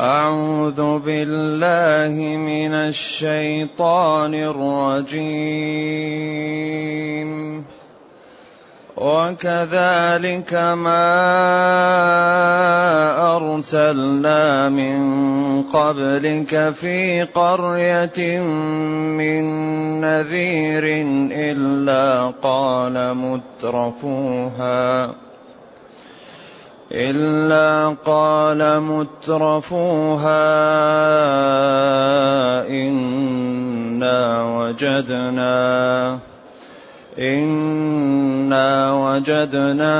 أعوذ بالله من الشيطان الرجيم. وكذلك ما أرسلنا من قبلك في قرية من نذير إلا قال مترفوها. إلا قال مترفوها إنا وجدنا إنا وجدنا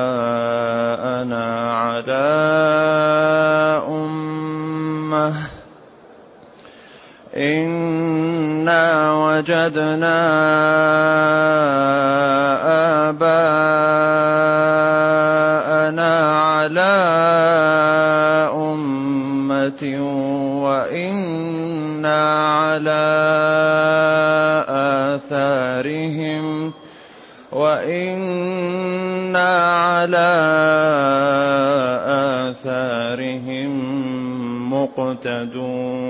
آباءنا على أمة إنا وجدنا آباءنا على أمة وإنا على آثارهم وإنا على آثارهم مقتدون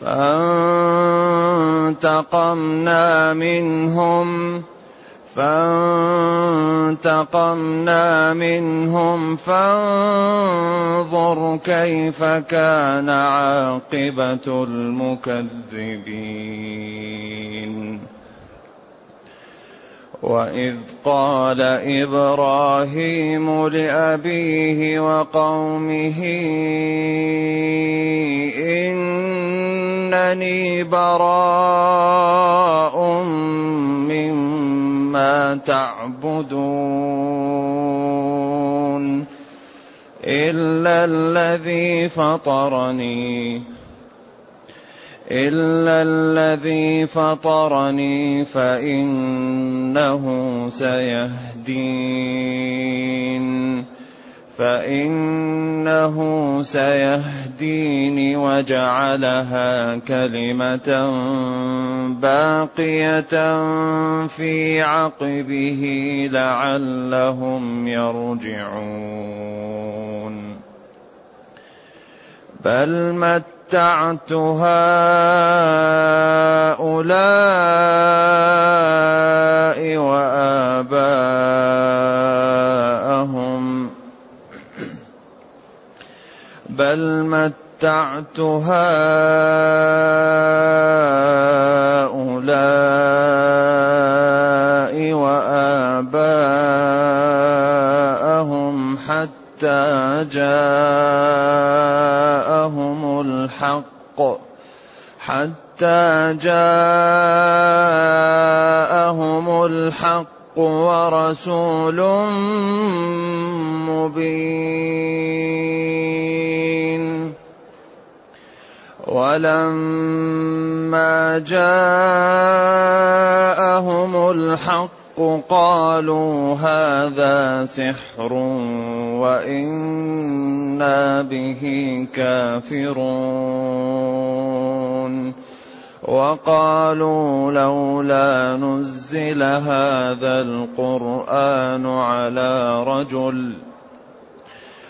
فانتقمنا منهم فانتقمنا منهم فانظر كيف كان عاقبة المكذبين. وإذ قال إبراهيم لأبيه وقومه إنني براء مما تعبدون إلا الذي فطرني إلا الذي فطرني فإنه سيهدين. فإنه سيهدين وجعلها كلمة باقية في عقبه لعلهم يرجعون. بل مت متعت هؤلاء وآباءهم بل متعت هؤلاء وآباءهم حتى جاءهم الحق حتى جاءهم الحق ورسول مبين ولما جاءهم الحق قالوا هذا سحر وإنا به كافرون. وقالوا لولا نزل هذا القرآن على رجل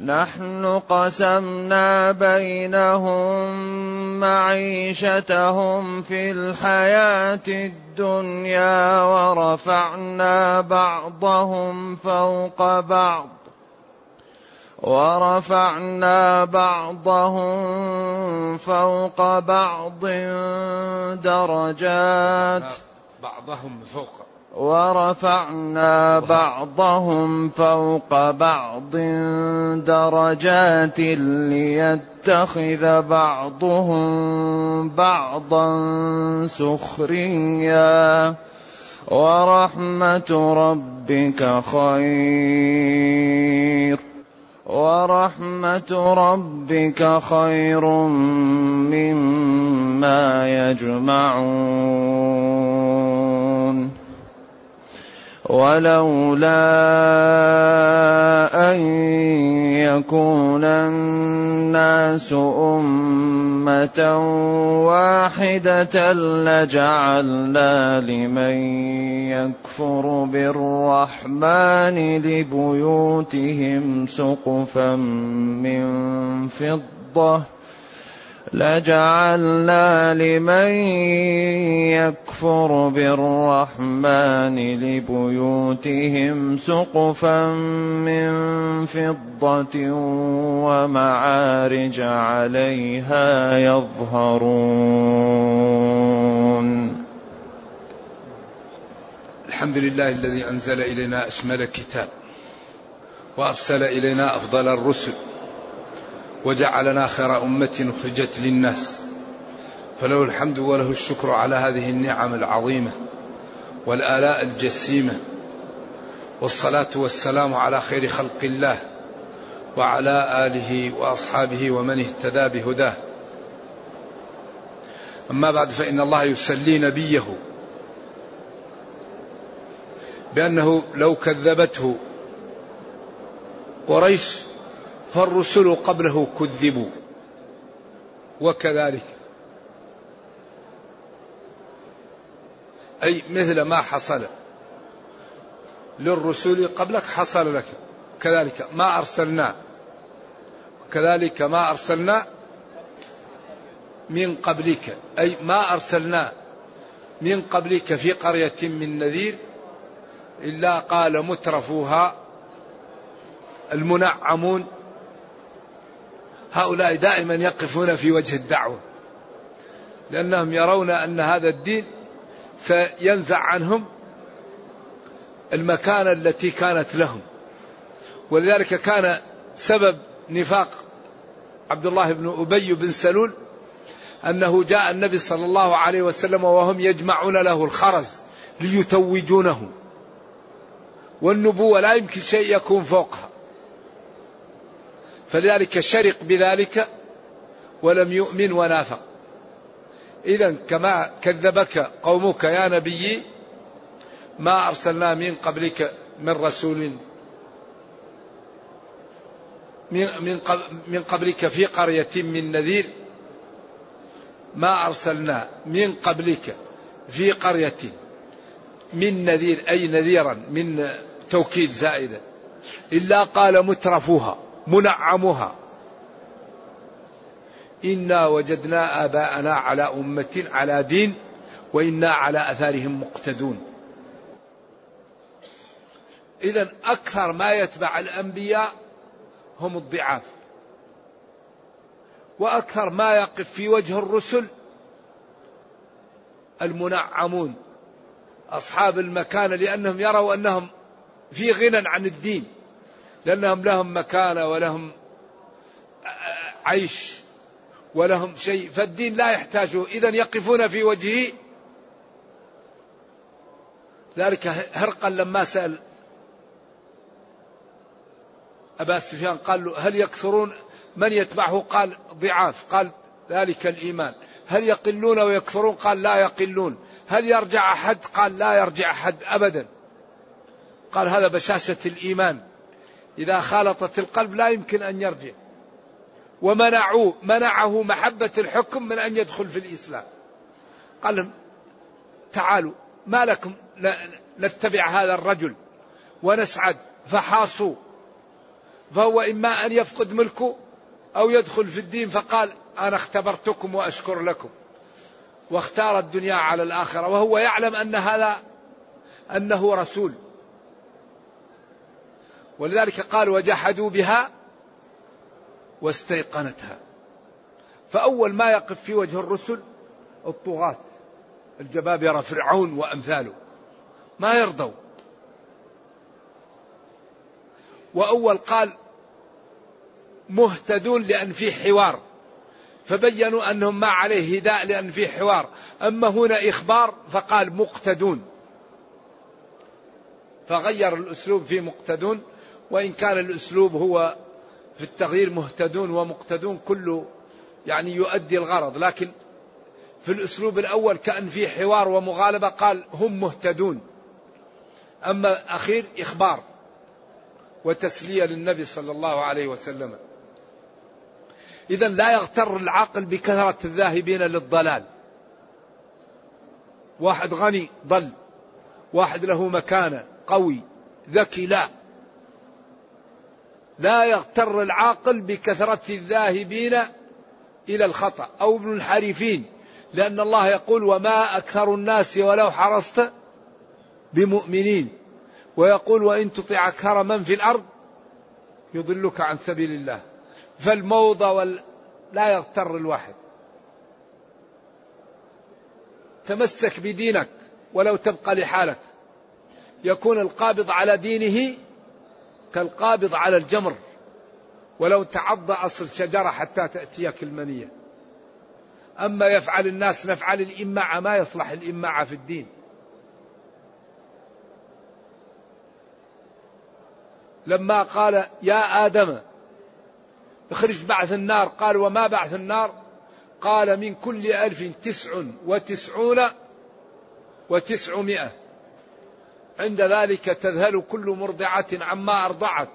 نحن قسمنا بينهم معيشتهم في الحياة الدنيا ورفعنا بعضهم فوق بعض. ورفعنا بعضهم فوق بعض درجات. بعضهم فوق. ورفعنا بعضهم فوق بعض درجات ليتخذ بعضهم بعضا سخريا. ورحمة ربك خير. ورحمة ربك خير مما يجمعون. ولولا أن يكون الناس أمة واحدة لجعلنا لمن يكفر بالرحمن لبيوتهم سقفا من فضة لجعلنا لمن يكفر بالرحمن لبيوتهم سقفا من فضة ومعارج عليها يظهرون. الحمد لله الذي أنزل إلينا أشمل كتاب وأرسل إلينا أفضل الرسل. وجعلنا خير أمة أخرجت للناس. فله الحمد وله الشكر على هذه النعم العظيمة والآلاء الجسيمة. والصلاة والسلام على خير خلق الله وعلى آله وأصحابه ومن اهتدى بهداه. أما بعد فإن الله يسلي نبيه بأنه لو كذبته قريش فالرسل قبله كذبوا. وكذلك. أي مثل ما حصل للرسل قبلك حصل لك. كذلك ما أرسلنا. كذلك ما أرسلنا من قبلك. أي ما أرسلنا من قبلك في قرية من نذير إلا قال مترفوها المنعمون هؤلاء دائما يقفون في وجه الدعوة لأنهم يرون أن هذا الدين سينزع عنهم المكانة التي كانت لهم. ولذلك كان سبب نفاق عبد الله بن أبي بن سلول أنه جاء النبي صلى الله عليه وسلم وهم يجمعون له الخرز ليتوجونه. والنبوة لا يمكن شيء يكون فوقها. فلذلك شرق بذلك ولم يؤمن ونافق. إذا كما كذبك قومك يا نبي ما أرسلنا من قبلك من رسول من قبلك في قرية من نذير. ما أرسلنا من قبلك في قرية من نذير أي نذيرا من توكيد زائدة إلا قال مترفوها. منعمها. إنا وجدنا آباءنا على أمة على دين وإنا على أثارهم مقتدون. إذا أكثر ما يتبع الأنبياء هم الضعاف. وأكثر ما يقف في وجه الرسل المنعمون. أصحاب المكانة لأنهم يروا أنهم في غنى عن الدين. لأنهم لهم مكانة ولهم عيش ولهم شيء. فالدين لا يحتاجه. إذا يقفون في وجهه. ذلك هرقل لما سأل أبا سفيان. قال له هل يكثرون؟ من يتبعه؟ قال ضعاف. قال ذلك الإيمان. هل يقلون ويكثرون؟ قال لا يقلون. هل يرجع أحد؟ قال لا يرجع أحد أبدا. قال هذا بشاشة الإيمان. إذا خالطت القلب لا يمكن أن يرجع. ومنعوه منعه محبة الحكم من أن يدخل في الإسلام. قال لهم تعالوا ما لكم نتبع هذا الرجل ونسعد فحاصوا. فهو إما أن يفقد ملكه أو يدخل في الدين فقال أنا اختبرتكم وأشكر لكم. واختار الدنيا على الآخرة. وهو يعلم أن هذا أنه رسول. ولذلك قال وجحدوا بها واستيقنتها. فأول ما يقف في وجه الرسل الطغاة الجبابرة فرعون وأمثاله ما يرضوا. وأول قال مهتدون لأن في حوار فبينوا أنهم ما عليه هداء لأن في حوار. أما هنا إخبار فقال مقتدون فغير الأسلوب في مقتدون وإن كان الأسلوب هو في التغيير مهتدون ومقتدون كله يعني يؤدي الغرض. لكن في الأسلوب الأول كأن في حوار ومغالبة قال هم مهتدون. أما أخير إخبار وتسلية للنبي صلى الله عليه وسلم. إذا لا يغتر العاقل بكثرة الذاهبين للضلال. واحد غني ضل واحد له مكانة قوي ذكي لا. لا يغتر العاقل بكثرة الذاهبين إلى الخطأ أو المنحرفين لأن الله يقول وما أكثر الناس ولو حرصت بمؤمنين ويقول وإن تطع أكثر من في الأرض يضلك عن سبيل الله فالموضة وال... لا يغتر الواحد. تمسك بدينك ولو تبقى لحالك. يكون القابض على دينه كالقابض على الجمر ولو تعض أصل شجرة حتى تأتيك المنية. أما يفعل الناس نفعل الإماعة ما يصلح الإماعة في الدين. لما قال يا آدم اخرج بعث النار قال وما بعث النار؟ قال من كل ألف تسع وتسعون وتسعمائة. عند ذلك تذهل كل مرضعة عما أرضعت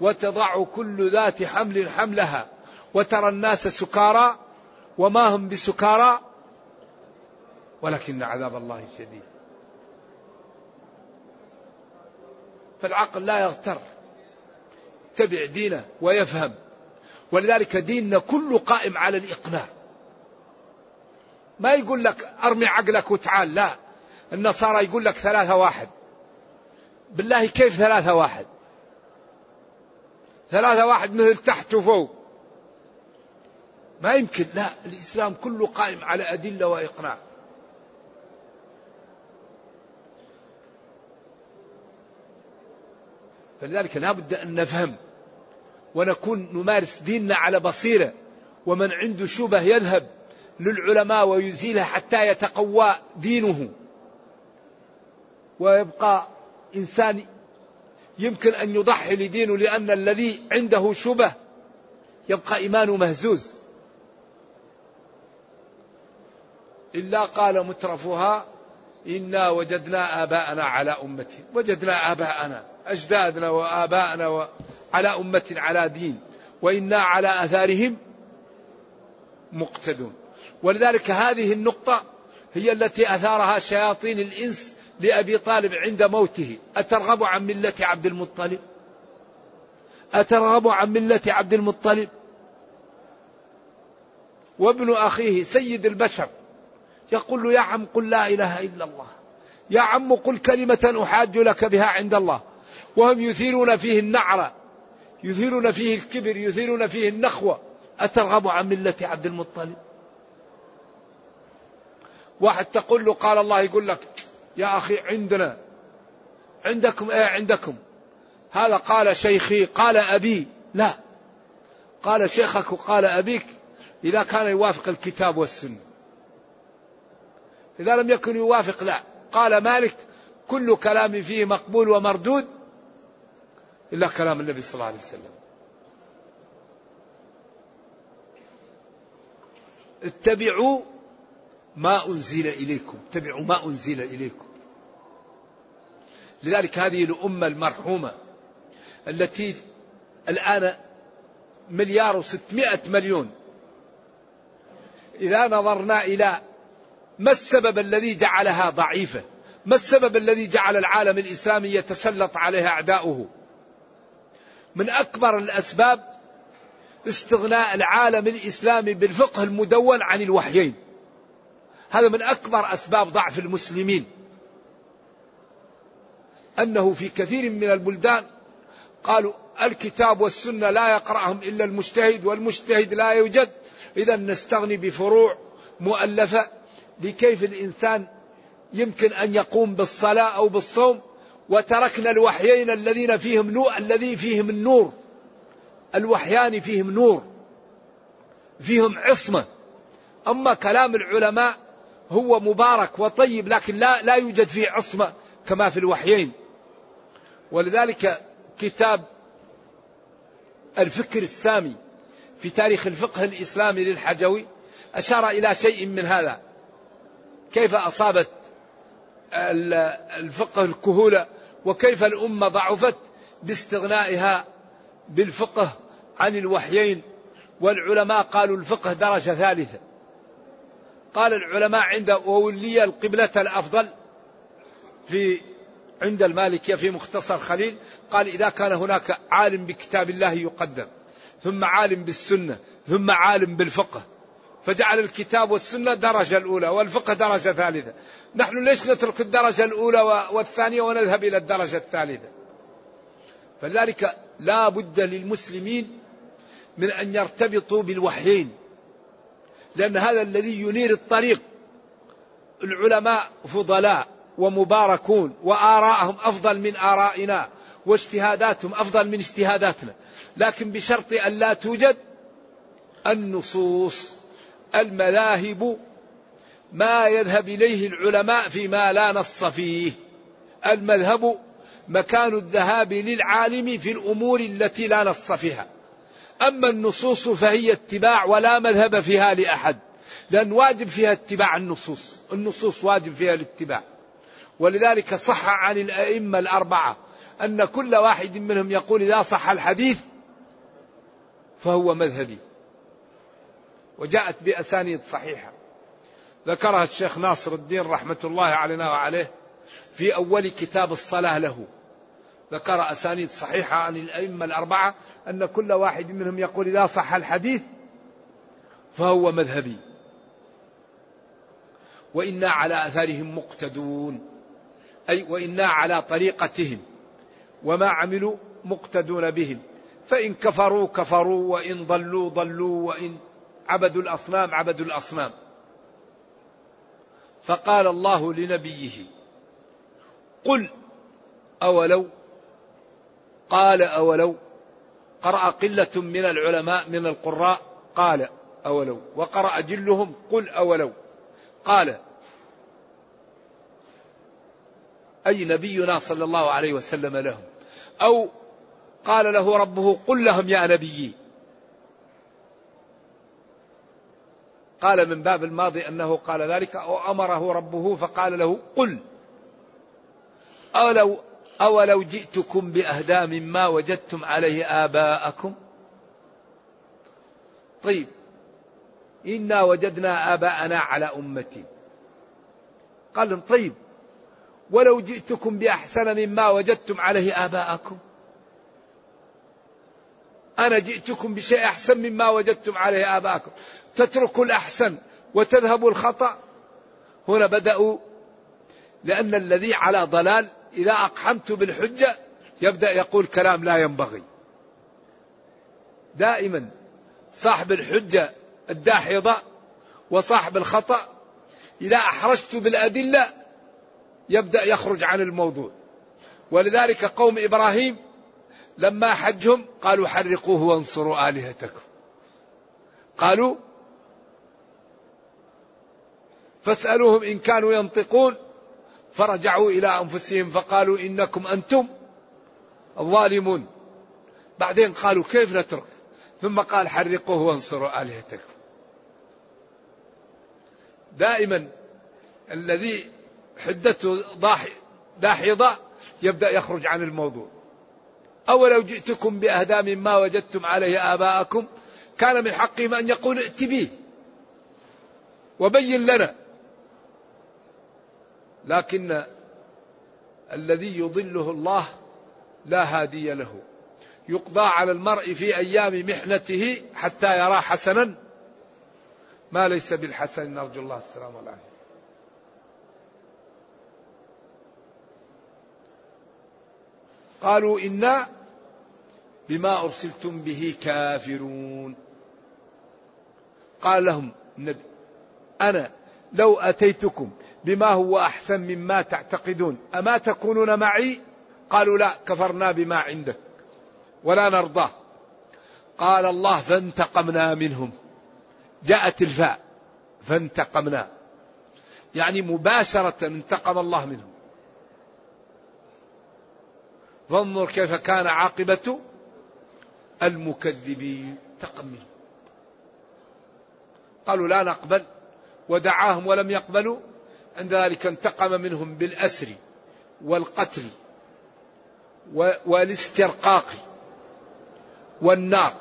وتضع كل ذات حمل حملها وترى الناس سكارى وما هم بسكارى ولكن عذاب الله شديد. فالعقل لا يغتر يتبع دينه ويفهم. ولذلك ديننا كله قائم على الإقناع. ما يقول لك أرمي عقلك وتعال لا. النصارى يقول لك ثلاثة واحد. بالله كيف ثلاثة واحد؟ ثلاثة واحد مثل تحت وفوق. ما يمكن لا الإسلام كله قائم على أدلة وإقناع. فلذلك لا بد أن نفهم ونكون نمارس ديننا على بصيرة ومن عنده شبه يذهب للعلماء ويزيلها حتى يتقوى دينه. ويبقى إنسان يمكن أن يضحي لدينه لأن الذي عنده شبه يبقى إيمانه مهزوز. إلا قال مترفها إنا وجدنا آباءنا على أمة وجدنا آباءنا أجدادنا وآباءنا على أمة على دين وإنا على آثارهم مقتدون. ولذلك هذه النقطة هي التي أثارها شياطين الإنس لأبي طالب عند موته. أترغب عن ملة عبد المطلب؟ أترغب عن ملة عبد المطلب؟ وابن أخيه سيد البشر يقول له يا عم قل لا إله إلا الله. يا عم قل كلمة أحاج لك بها عند الله. وهم يثيرون فيه النعرة يثيرون فيه الكبر يثيرون فيه النخوة. أترغب عن ملة عبد المطلب؟ واحد تقول له قال الله يقول لك يا أخي عندنا عندكم إيه عندكم؟ هذا قال شيخي قال أبي لا. قال شيخك وقال أبيك إذا كان يوافق الكتاب والسنة. إذا لم يكن يوافق لا. قال مالك كل كلام فيه مقبول ومردود إلا كلام النبي صلى الله عليه وسلم. اتبعوا ما أنزل إليكم. اتبعوا ما أنزل إليكم. لذلك هذه الأمة المرحومة التي الآن مليار وستمائة مليون. إذا نظرنا إلى ما السبب الذي جعلها ضعيفة؟ ما السبب الذي جعل العالم الإسلامي يتسلط عليها أعداؤه؟ من أكبر الأسباب استغناء العالم الإسلامي بالفقه المدون عن الوحيين. هذا من أكبر أسباب ضعف المسلمين. أنه في كثير من البلدان قالوا الكتاب والسنة لا يقرأهم إلا المجتهد والمجتهد لا يوجد. إذا نستغني بفروع مؤلفة لكيف الإنسان يمكن أن يقوم بالصلاة أو بالصوم. وتركنا الوحيين الذين فيهم نور الذي فيهم النور. الوحيان فيهم نور. فيهم عصمة. أما كلام العلماء هو مبارك وطيب لكن لا لا يوجد فيه عصمة كما في الوحيين. ولذلك كتاب الفكر السامي في تاريخ الفقه الإسلامي للحجوي أشار إلى شيء من هذا. كيف أصابت الفقه الكهولة وكيف الأمة ضعفت باستغنائها بالفقه عن الوحيين. والعلماء قالوا الفقه درجة ثالثة. قال العلماء عند وولي القبلة الأفضل في عند المالكية في مختصر خليل قال إذا كان هناك عالم بكتاب الله يقدم ثم عالم بالسنة ثم عالم بالفقه فجعل الكتاب والسنة درجة الأولى والفقه درجة ثالثة. نحن ليش نترك الدرجة الأولى والثانية ونذهب إلى الدرجة الثالثة؟ فلذلك لا بد للمسلمين من أن يرتبطوا بالوحيين. لأن هذا الذي ينير الطريق. العلماء فضلاء ومباركون وآراءهم أفضل من آرائنا واجتهاداتهم أفضل من اجتهاداتنا. لكن بشرط أن لا توجد النصوص المذاهب ما يذهب إليه العلماء فيما لا نص فيه. المذهب مكان الذهاب للعالم في الأمور التي لا نص فيها. أما النصوص فهي اتباع ولا مذهب فيها لأحد لأن واجب فيها اتباع النصوص النصوص واجب فيها الاتباع. ولذلك صح عن الأئمة الأربعة أن كل واحد منهم يقول إذا صح الحديث فهو مذهبي. وجاءت بأسانيد صحيحة. ذكرها الشيخ ناصر الدين رحمة الله علينا وعليه في أول كتاب الصلاة له. ذكر أسانيد صحيحة عن الأئمة الأربعة أن كل واحد منهم يقول إذا صح الحديث فهو مذهبي. وإنا على أثارهم مقتدون. أي وإنا على طريقتهم. وما عملوا مقتدون بهم. فإن كفروا كفروا وإن ضلوا ضلوا وإن عبدوا الأصنام عبدوا الأصنام. فقال الله لنبيه قل أولو قال أولو قرأ قلة من العلماء من القراء قال أولو وقرأ جلهم قل أولو قال أي نبينا صلى الله عليه وسلم لهم أو قال له ربه قل لهم يا نبيي قال من باب الماضي أنه قال ذلك أو أمره ربه فقال له قل أولو أولو جئتكم بأهدى مما وجدتم عليه آباءكم؟ طيب إنا وجدنا آباءنا على أمتي. قال طيب ولو جئتكم بأحسن مما وجدتم عليه آباءكم؟ أنا جئتكم بشيء أحسن مما وجدتم عليه آباءكم. تتركوا الأحسن وتذهبوا الخطأ؟ هنا بدأوا لأن الذي على ضلال إذا أقحمت بالحجة يبدأ يقول كلام لا ينبغي. دائما صاحب الحجة الداحضة وصاحب الخطأ إذا أحرجت بالأدلة يبدأ يخرج عن الموضوع. ولذلك قوم إبراهيم لما حجهم قالوا حرقوه وانصروا آلهتكم. قالوا فاسألوهم إن كانوا ينطقون فرجعوا إلى أنفسهم فقالوا إنكم أنتم الظالمون. بعدين قالوا كيف نترك؟ ثم قال حرقوه وانصروا آلهتكم. دائما الذي حدته داحضة يبدأ يخرج عن الموضوع. أولو جئتكم بأهدى مما وجدتم عليه آباءكم؟ كان من حقهم أن يقول ائت به وبين لنا. لكن الذي يضله الله لا هادي له. يقضى على المرء في أيام محنته حتى يرى حسنا. ما ليس بالحسن نرجو الله السلامة والعافية. قالوا إنا بما أرسلتم به كافرون. قال لهم النبي أنا لو أتيتكم بما هو أحسن مما تعتقدون. أما تكونون معي؟ قالوا لا كفرنا بما عندك. ولا نرضاه. قال الله فانتقمنا منهم. جاءت الفاء فانتقمنا. يعني مباشرة انتقم الله منهم. فانظر كيف كان عاقبة المكذبين. انتقم منهم. قالوا لا نقبل. ودعاهم ولم يقبلوا. عند ذلك انتقم منهم بالأسر والقتل والاسترقاق والنار.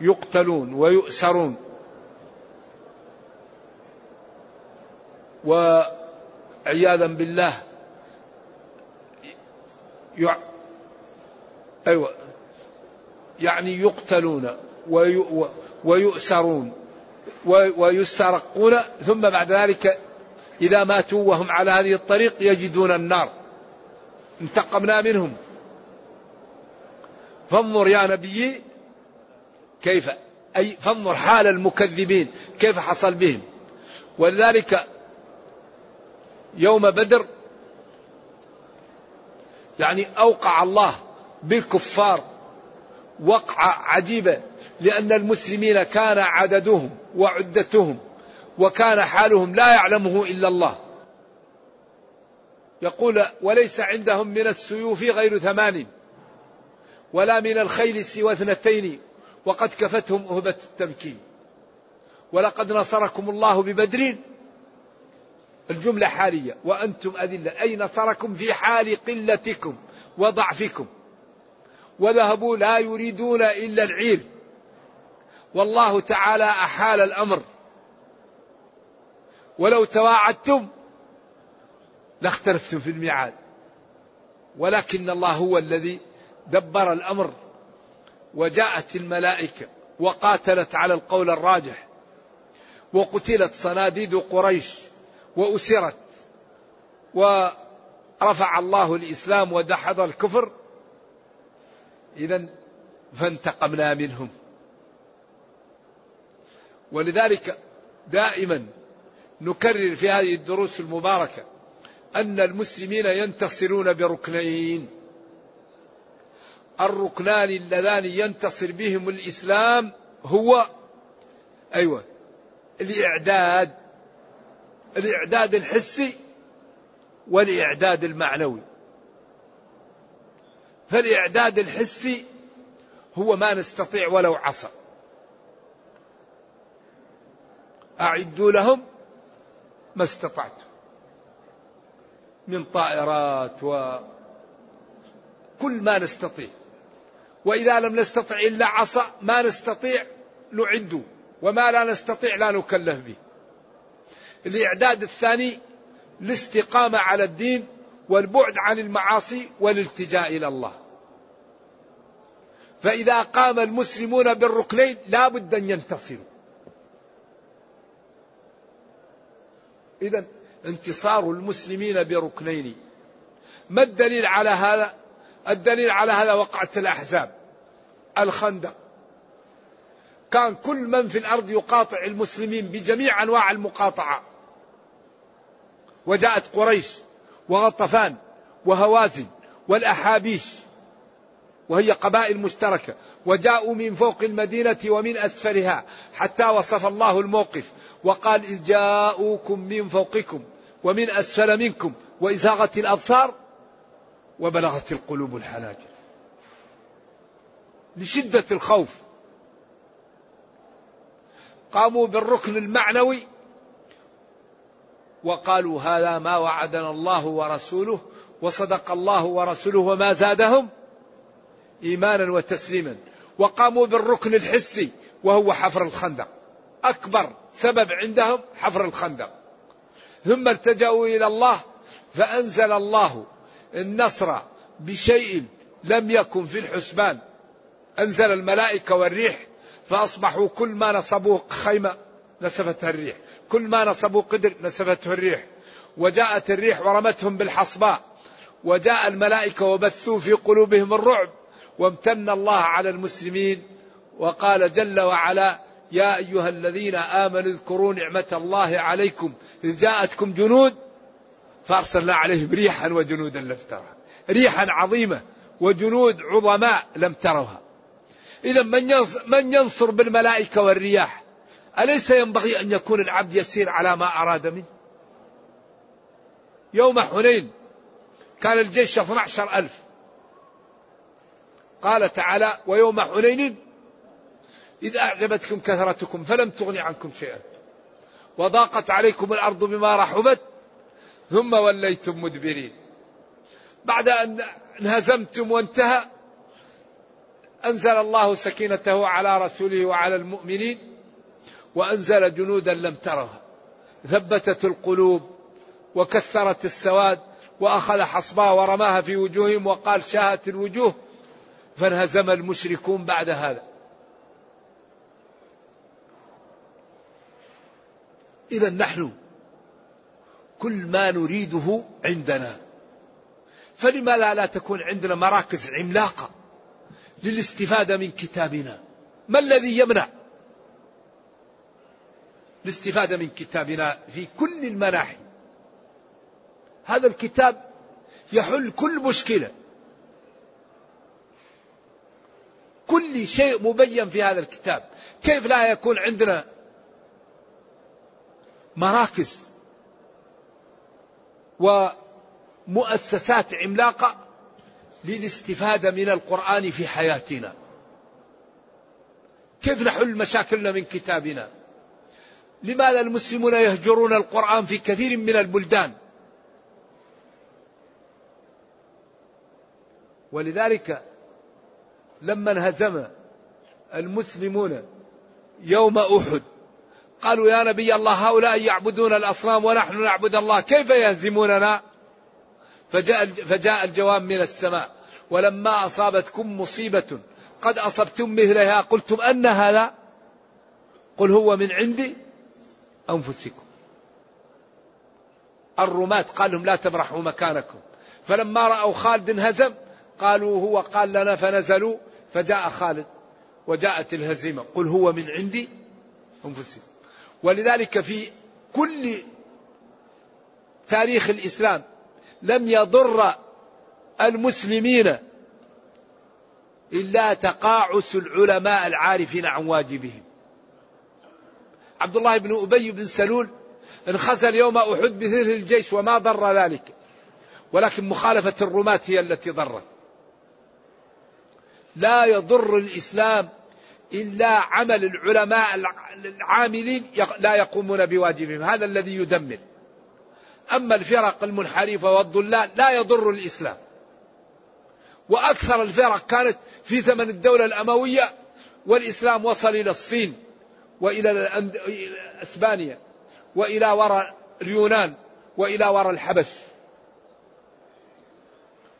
يقتلون ويؤسرون. وعياذا بالله يع... أيوة يعني يقتلون وي... ويؤسرون. ويسترقون ثم بعد ذلك إذا ماتوا وهم على هذه الطريق يجدون النار. انتقمنا منهم. فانظر يا نبي كيف أي فانظر حال المكذبين كيف حصل بهم. ولذلك يوم بدر يعني أوقع الله بالكفار وقعة عجيبة لأن المسلمين كان عددهم وعدتهم وكان حالهم لا يعلمه إلا الله. يقول وليس عندهم من السيوف غير ثمان ولا من الخيل سوى اثنتين وقد كفتهم أهبة التمكين. ولقد نصركم الله ببدر الجملة حالية. وأنتم أذلة. أي نصركم في حال قلتكم وضعفكم. وذهبوا لا يريدون إلا العير. والله تعالى أحال الأمر. ولو تواعدتم لاختلفتم في الميعاد. ولكن الله هو الذي دبر الأمر وجاءت الملائكة وقاتلت على القول الراجح وقتلت صناديد قريش وأسرت ورفع الله الإسلام ودحض الكفر إذا فانتقمنا منهم. ولذلك دائما نكرر في هذه الدروس المباركة أن المسلمين ينتصرون بركنين. الركنان اللذان ينتصر بهم الإسلام هو أيوة الإعداد الإعداد الحسي والإعداد المعنوي. فالإعداد الحسي هو ما نستطيع ولو عصى أعدوا لهم ما استطعتم. من طائرات وكل ما نستطيع. وإذا لم نستطع إلا عصا ما نستطيع نعد وما لا نستطيع لا نكلف به. الإعداد الثاني الاستقامة على الدين والبعد عن المعاصي والالتجاء إلى الله. فإذا قام المسلمون بالركنين لا بد أن ينتصروا. إذا انتصار المسلمين بركنين. ما الدليل على هذا؟ الدليل على هذا وقعة الأحزاب. الخندق. كان كل من في الأرض يقاطع المسلمين بجميع أنواع المقاطعة. وجاءت قريش. وغطفان وهوازن والأحابيش وهي قبائل مشتركة وجاءوا من فوق المدينة ومن أسفلها حتى وصف الله الموقف وقال إذ جاءوكم من فوقكم ومن أسفل منكم وإزاغت الأبصار وبلغت القلوب الحناجر. لشدة الخوف قاموا بالركن المعنوي وقالوا هذا ما وعدنا الله ورسوله وصدق الله ورسوله وما زادهم إيمانا وتسليما وقاموا بالركن الحسي وهو حفر الخندق. أكبر سبب عندهم حفر الخندق. ثم التجأوا إلى الله فأنزل الله النصر بشيء لم يكن في الحسبان. أنزل الملائكة والريح فأصبحوا كل ما نصبوا خيمة نسفتها الريح. كل ما نصبوا قدر نسفته الريح. وجاءت الريح ورمتهم بالحصباء. وجاء الملائكة وبثوا في قلوبهم الرعب. وامتن الله على المسلمين. وقال جل وعلا يا أيها الذين آمنوا اذكروا نعمة الله عليكم. إذ جاءتكم جنود فأرسلنا عليهم ريحا وجنودا لم ترها ريحا عظيمة وجنود عظماء لم تروها. إذا من ينصر بالملائكة والرياح؟ أليس ينبغي أن يكون العبد يسير على ما أراد منه؟ يوم حنين كان الجيش 12 ألف. قال تعالى ويوم حنين إذ أعجبتكم كثرتكم فلم تغن عنكم شيئا. وضاقت عليكم الأرض بما رحبت ثم وليتم مدبرين. بعد أن انهزمتم وانتهى أنزل الله سكينته على رسوله وعلى المؤمنين. وأنزل جنودا لم ترها ثبتت القلوب وكثرت السواد وأخذ حصباها ورماها في وجوههم وقال شاهت الوجوه. فانهزم المشركون بعد هذا. إذا نحن كل ما نريده عندنا. فلما لا, لا تكون عندنا مراكز عملاقة للاستفادة من كتابنا؟ ما الذي يمنع الاستفادة من كتابنا في كل المناحي هذا الكتاب يحل كل مشكلة. كل شيء مبين في هذا الكتاب. كيف لا يكون عندنا مراكز ومؤسسات عملاقة للاستفادة من القرآن في حياتنا؟ كيف نحل مشاكلنا من كتابنا؟ لماذا المسلمون يهجرون القرآن في كثير من البلدان؟ ولذلك لما انهزم المسلمون يوم أحد قالوا يا نبي الله هؤلاء يعبدون الأصنام ونحن نعبد الله كيف يهزموننا؟ فجاء فجاء الجواب من السماء ولما أصابتكم مصيبة قد أصبتم مثلها قلتم أن هذا؟ قل هو من عند أنفسكم. الرماة قال لهم لا تبرحوا مكانكم. فلما رأوا خالد انهزم قالوا هو قال لنا فنزلوا فجاء خالد وجاءت الهزيمة. قل هو من عندي أنفسهم ولذلك في كل تاريخ الإسلام لم يضر المسلمين إلا تقاعس العلماء العارفين عن واجبهم. عبد الله بن أبي بن سلول انخزل يوم أحد بثلث الجيش وما ضر ذلك. ولكن مخالفة الرماة هي التي ضرت. لا يضر الإسلام إلا عمل العلماء العاملين لا يقومون بواجبهم. هذا الذي يدمر. أما الفرق المنحرفة والضلال لا يضر الإسلام. وأكثر الفرق كانت في زمن الدولة الأموية والإسلام وصل إلى الصين. وإلى أسبانيا وإلى وراء اليونان وإلى وراء الحبش.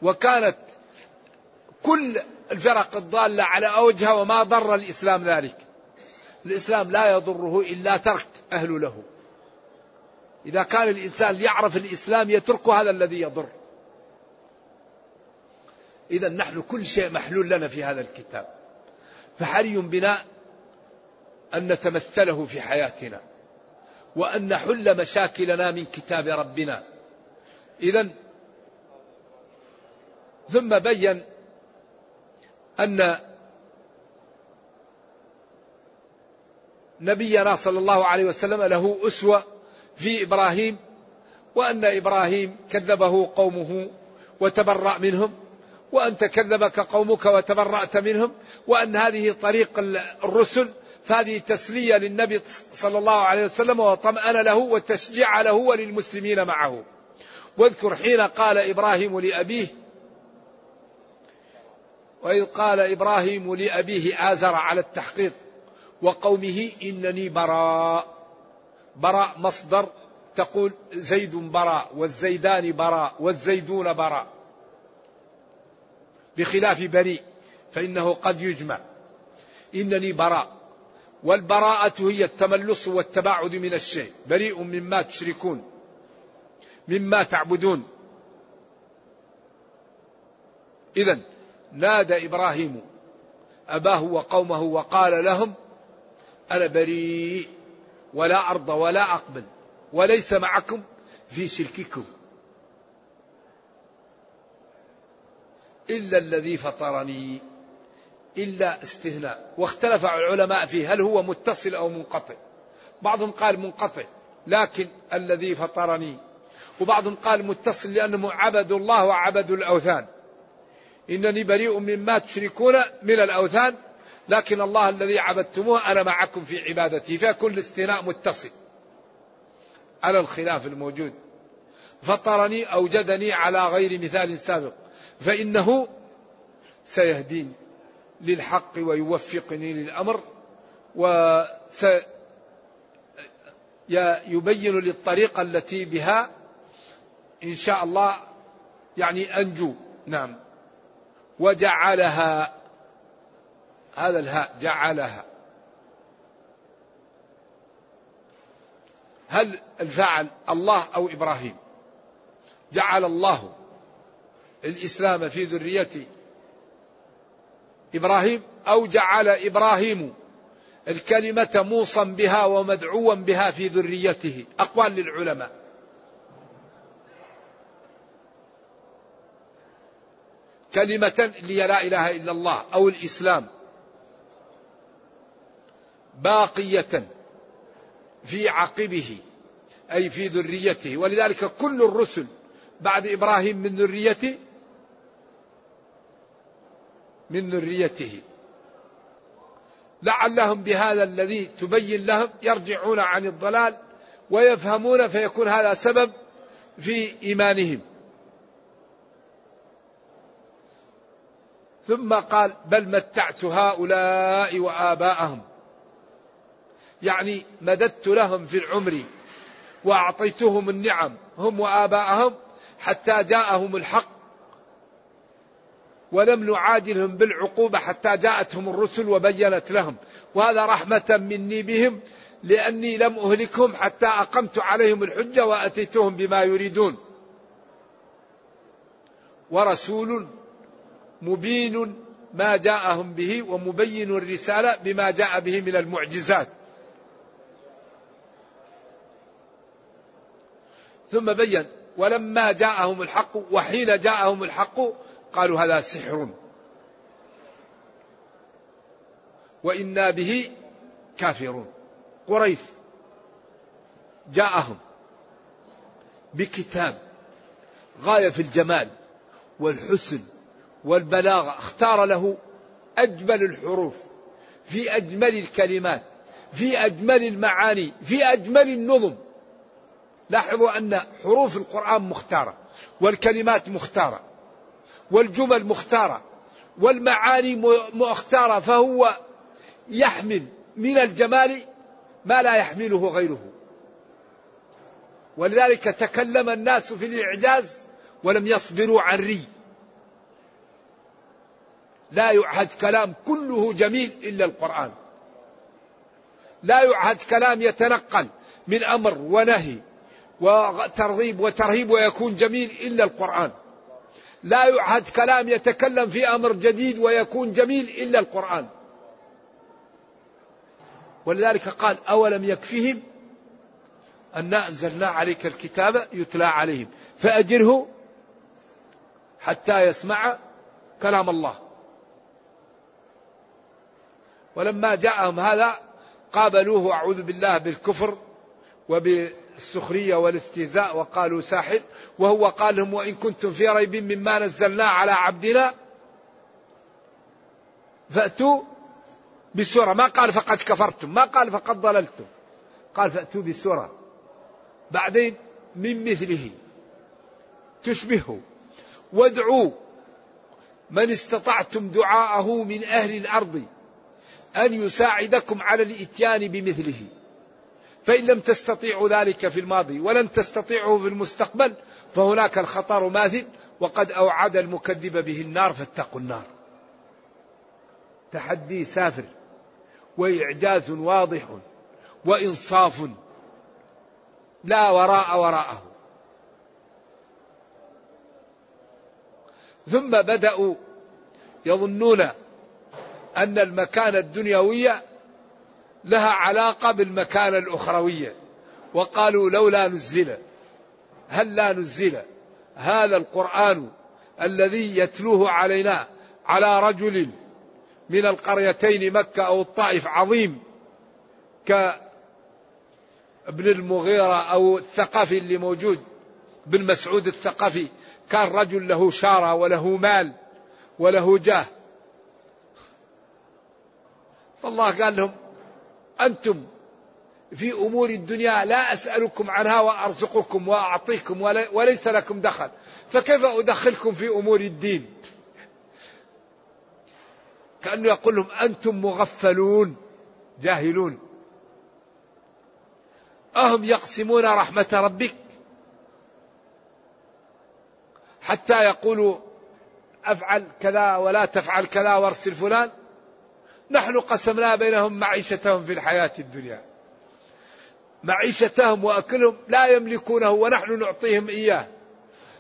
وكانت كل الفرق الضالة على أوجها وما ضر الإسلام ذلك. الإسلام لا يضره إلا ترك أهل له. إذا كان الإنسان يعرف الإسلام يترك هذا الذي يضر. إذا نحن كل شيء محلول لنا في هذا الكتاب. فحري بنا أن نتمثله في حياتنا وأن نحل مشاكلنا من كتاب ربنا. إذا ثم بين أن نبينا صلى الله عليه وسلم له أسوة في إبراهيم وأن إبراهيم كذبه قومه وتبرأ منهم وأنت كذبك قومك وتبرأت منهم وأن هذه طريق الرسل فهذه تسلية للنبي صلى الله عليه وسلم وطمأن له وتشجيع له وللمسلمين معه. واذكر حين قال إبراهيم لأبيه وإذ قال إبراهيم لأبيه آزر على التحقيق وقومه إنني براء براء مصدر تقول زيد براء والزيدان براء والزيدون براء. بخلاف بريء فإنه قد يجمع. إنني براء. والبراءة هي التملص والتباعد من الشيء. بريء مما تشركون مما تعبدون. إذا نادى إبراهيم أباه وقومه وقال لهم أنا بريء ولا أرضى ولا أقبل وليس معكم في شرككم. إلا الذي فطرني. إلا استثناء واختلف العلماء فيه هل هو متصل أو منقطع. بعضهم قال منقطع لكن الذي فطرني. وبعضهم قال متصل لأنهم عبدوا الله وعبدوا الأوثان. إنني بريء مما تشركون من الأوثان لكن الله الذي عبدتموه أنا معكم في عبادتي فيكون الاستثناء متصل. على الخلاف الموجود. فطرني أوجدني على غير مثال سابق. فإنه سيهديني. للحق ويوفقني للأمر وس يبين للطريقة التي بها إن شاء الله يعني أنجو. نعم. وجعلها هذا الهاء جعلها. هل الفاعل الله أو إبراهيم؟ جعل الله الإسلام في ذرية إبراهيم أو جعل إبراهيم الكلمة موصا بها ومدعوا بها في ذريته. أقوال للعلماء. كلمة اللي لا إله إلا الله أو الإسلام. باقية في عقبه أي في ذريته. ولذلك كل الرسل بعد إبراهيم من ذريته من ذريته. لعلهم بهذا الذي تبين لهم يرجعون عن الضلال ويفهمون فيكون هذا سبب في إيمانهم. ثم قال بل متعت هؤلاء وآباءهم. يعني مددت لهم في العمر وأعطيتهم النعم هم وآباءهم حتى جاءهم الحق ولم نعاجلهم بالعقوبة حتى جاءتهم الرسل وبينت لهم. وهذا رحمة مني بهم لأني لم أهلكهم حتى أقمت عليهم الحجة وأتيتهم بما يريدون. ورسول مبين ما جاءهم به ومبين الرسالة بما جاء به من المعجزات. ثم بين ولما جاءهم الحق وحين جاءهم الحق قالوا هذا سحر. وإنا به كافرون. قريش جاءهم بكتاب غاية في الجمال والحسن والبلاغة اختار له أجمل الحروف في أجمل الكلمات في أجمل المعاني في أجمل النظم. لاحظوا أن حروف القرآن مختارة والكلمات مختارة. والجمل مختارة والمعاني مختارة فهو يحمل من الجمال ما لا يحمله غيره. ولذلك تكلم الناس في الإعجاز ولم يصبروا عن ري. لا يعهد كلام كله جميل إلا القرآن. لا يعهد كلام يتنقل من أمر ونهي وترغيب وترهيب ويكون جميل إلا القرآن. لا يعهد كلام يتكلم في أمر جديد ويكون جميل إلا القرآن. ولذلك قال أولم يكفهم أن أنزلنا عليك الكتاب يتلى عليهم. فأجره حتى يسمع كلام الله. ولما جاءهم هذا قابلوه أعوذ بالله بالكفر وبالسخرية والاستهزاء وقالوا ساحر وهو قال لهم وإن كنتم في ريب مما نزلنا على عبدنا فأتوا بسورة. ما قال فقد كفرتم ما قال فقد ضللتم قال فأتوا بسورة بعدين من مثله تشبهه وادعوا من استطعتم دعاءه من أهل الأرض أن يساعدكم على الإتيان بمثله. فإن لم تستطيعوا ذلك في الماضي ولن تستطيعوا في المستقبل فهناك الخطر ماثل وقد أوعد المكذب به النار فاتقوا النار. تحدي سافر وإعجاز واضح وإنصاف لا وراء وراءه. ثم بدأوا يظنون أن المكانة الدنيوية لها علاقة بالمكانة الأخروية. وقالوا لولا نزل هل لا نزل هذا القرآن الذي يتلوه علينا على رجل من القريتين مكة أو الطائف عظيم كابن المغيرة أو الثقفي اللي موجود بن مسعود الثقفي كان رجل له شارة وله مال وله جاه. فالله قال لهم أنتم في أمور الدنيا لا أسألكم عنها وأرزقكم وأعطيكم وليس لكم دخل. فكيف أدخلكم في أمور الدين؟ كأنه يقول لهم أنتم مغفلون جاهلون. أهم يقسمون رحمة ربك. حتى يقولوا أفعل كذا ولا تفعل كذا وارسل فلان. نحن قسمنا بينهم معيشتهم في الحياة الدنيا. معيشتهم وأكلهم لا يملكونه ونحن نعطيهم إياه.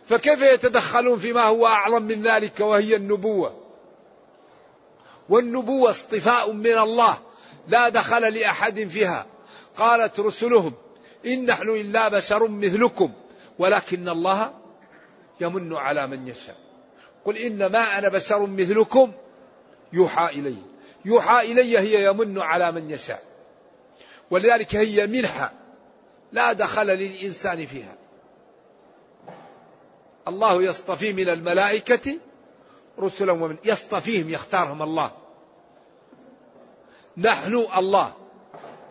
فكيف يتدخلون فيما هو أعظم من ذلك وهي النبوة؟ والنبوة اصطفاء من الله لا دخل لأحد فيها. قالت رسلهم إن نحن إلا بشر مثلكم ولكن الله يمن على من يشاء. قل إنما أنا بشر مثلكم يوحى إلي. يوحى إلي هي يمن على من يشاء. ولذلك هي منحة لا دخل للإنسان فيها. الله يصطفي من الملائكة رسلا ومن يصطفيهم يختارهم الله. نحن الله.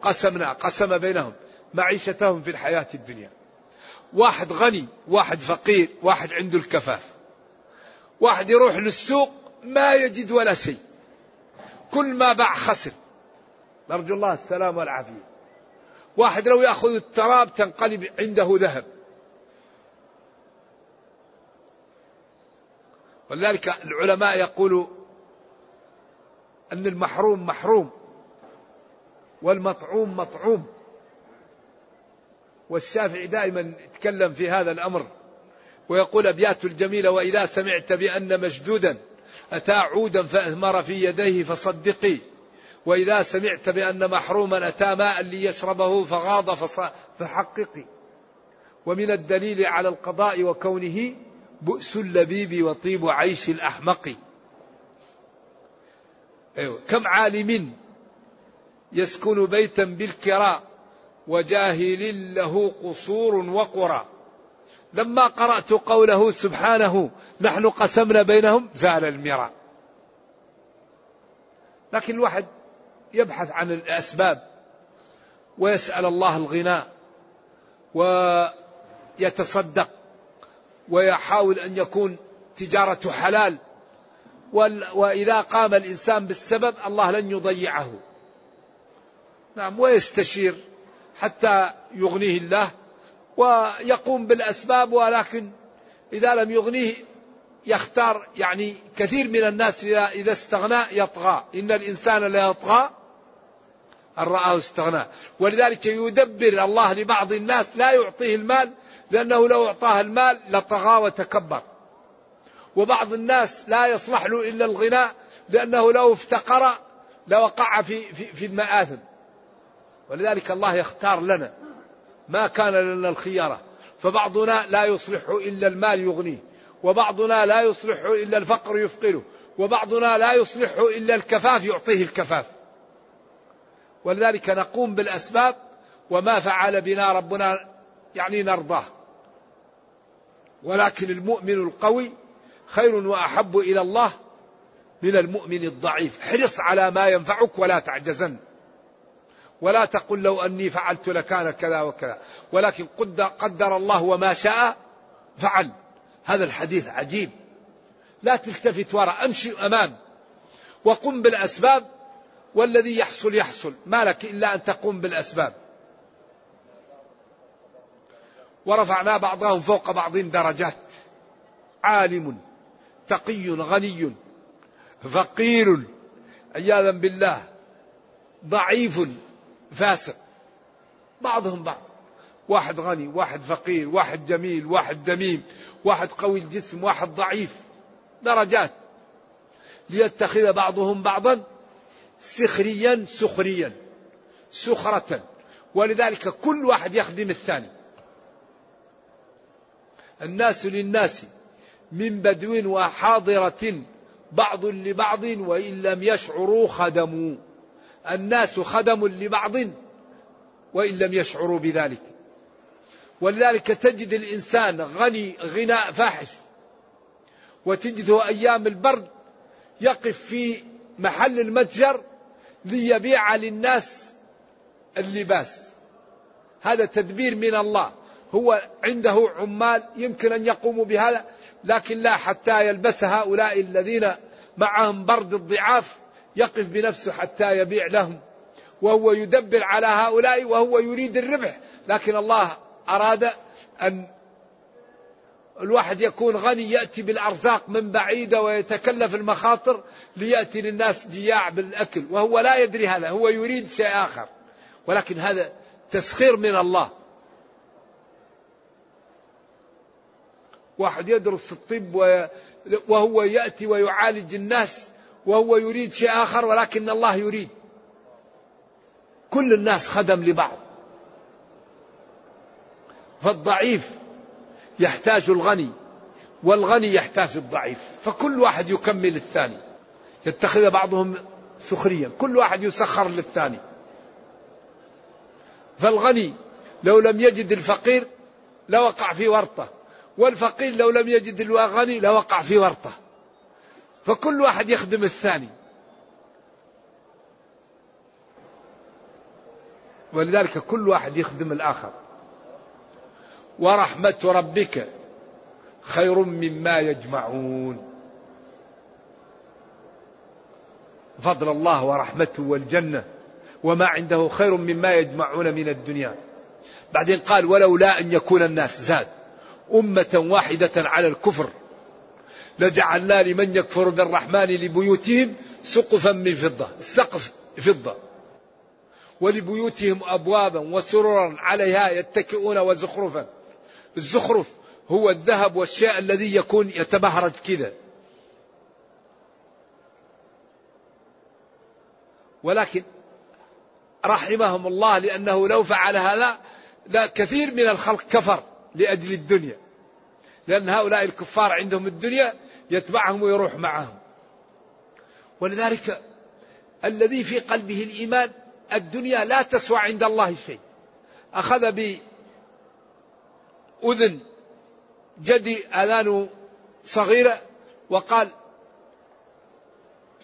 قسمنا قسم بينهم معيشتهم في الحياة الدنيا. واحد غني واحد فقير واحد عنده الكفاف. واحد يروح للسوق ما يجد ولا شيء. كل ما باع خسر. نرجو الله السلام والعافية. واحد لو يأخذ التراب تنقلب عنده ذهب. ولذلك العلماء يقولوا أن المحروم محروم والمطعوم مطعوم. والشافعي دائما يتكلم في هذا الأمر ويقول أبيات الجميلة وإذا سمعت بأن مشدودا أتى عودا فأثمر في يديه فصدقي. وإذا سمعت بأن محروما أتى ماء ليشربه فغاض فحققي. ومن الدليل على القضاء وكونه بؤس اللبيب وطيب عيش الأحمق. أيوة. كم عالم يسكن بيتا بالكراء وجاهل له قصور وقرى. لما قرأت قوله سبحانه نحن قسمنا بينهم زال المراء. لكن الواحد يبحث عن الأسباب ويسأل الله الغناء ويتصدق ويحاول أن يكون تجارته حلال. وإذا قام الإنسان بالسبب الله لن يضيعه. نعم ويستشير حتى يغنيه الله. ويقوم بالأسباب ولكن إذا لم يغنيه يختار يعني كثير من الناس إذا استغنى يطغى. إن الإنسان لا يطغى أن رآه استغنى. ولذلك يدبر الله لبعض الناس لا يعطيه المال لأنه لو أعطاه المال لطغى وتكبر. وبعض الناس لا يصلح له إلا الغناء لأنه لو افتقر لوقع في, في, في المآثم. ولذلك الله يختار لنا. ما كان لنا الخيارة. فبعضنا لا يصلح إلا المال يغنيه وبعضنا لا يصلح إلا الفقر يفقره وبعضنا لا يصلح إلا الكفاف يعطيه الكفاف. ولذلك نقوم بالأسباب وما فعل بنا ربنا يعني نرضاه. ولكن المؤمن القوي خير وأحب إلى الله من المؤمن الضعيف. حرص على ما ينفعك ولا تعجزن. ولا تقل لو أني فعلت لكان كذا وكذا. ولكن قدر الله وما شاء فعل. هذا الحديث عجيب. لا تلتفت وراء. أمشي أمام. وقم بالأسباب. والذي يحصل يحصل. ما لك إلا أن تقوم بالأسباب. ورفعنا بعضهم فوق بعض درجات. عالم. تقي غني. فقير. عياذا بالله. ضعيف. فاسق. بعضهم بعض. واحد غني واحد فقير واحد جميل واحد دميم واحد قوي الجسم واحد ضعيف. درجات. ليتخذ بعضهم بعضا سخريا سخريا سخرة. ولذلك كل واحد يخدم الثاني. الناس للناس من بدو وحاضرة بعض لبعض وإن لم يشعروا خدموا. الناس خدم لبعض وإن لم يشعروا بذلك. ولذلك تجد الإنسان غني غناء فاحش وتجده أيام البرد يقف في محل المتجر ليبيع للناس اللباس. هذا تدبير من الله. هو عنده عمال يمكن أن يقوموا بهذا لكن لا حتى يلبس هؤلاء الذين معهم برد الضعاف يقف بنفسه حتى يبيع لهم. وهو يدبر على هؤلاء وهو يريد الربح. لكن الله أراد أن الواحد يكون غني يأتي بالأرزاق من بعيدة ويتكلف المخاطر ليأتي للناس جياع بالأكل. وهو لا يدري هذا هو يريد شيء آخر. ولكن هذا تسخير من الله. واحد يدرس الطب وهو يأتي ويعالج الناس وهو يريد شيء آخر ولكن الله يريد. كل الناس خدم لبعض. فالضعيف يحتاج الغني والغني يحتاج الضعيف. فكل واحد يكمل الثاني. يتخذ بعضهم سخريا كل واحد يسخر للثاني. فالغني لو لم يجد الفقير لوقع في ورطة. والفقير لو لم يجد الغني لوقع في ورطة. فكل واحد يخدم الثاني. ولذلك كل واحد يخدم الآخر. ورحمة ربك خير مما يجمعون. فضل الله ورحمته والجنة وما عنده خير مما يجمعون من الدنيا. بعدين قال ولولا أن يكون الناس زاد. أمة واحدة على الكفر. لجعلنا لمن يكفر بالرحمن لبيوتهم سقفا من فضة السقف فضة. ولبيوتهم أبوابا وسررا عليها يتكئون وزخرفا. الزخرف هو الذهب والشيء الذي يكون يتبهرج كذا. ولكن رحمهم الله لأنه لو فعل هذا لا كثير من الخلق كفر لأجل الدنيا. لأن هؤلاء الكفار عندهم الدنيا يتبعهم ويروح معهم. ولذلك الذي في قلبه الإيمان الدنيا لا تسوى عند الله شيء. أخذ بأذن جدي أذان صغيرة وقال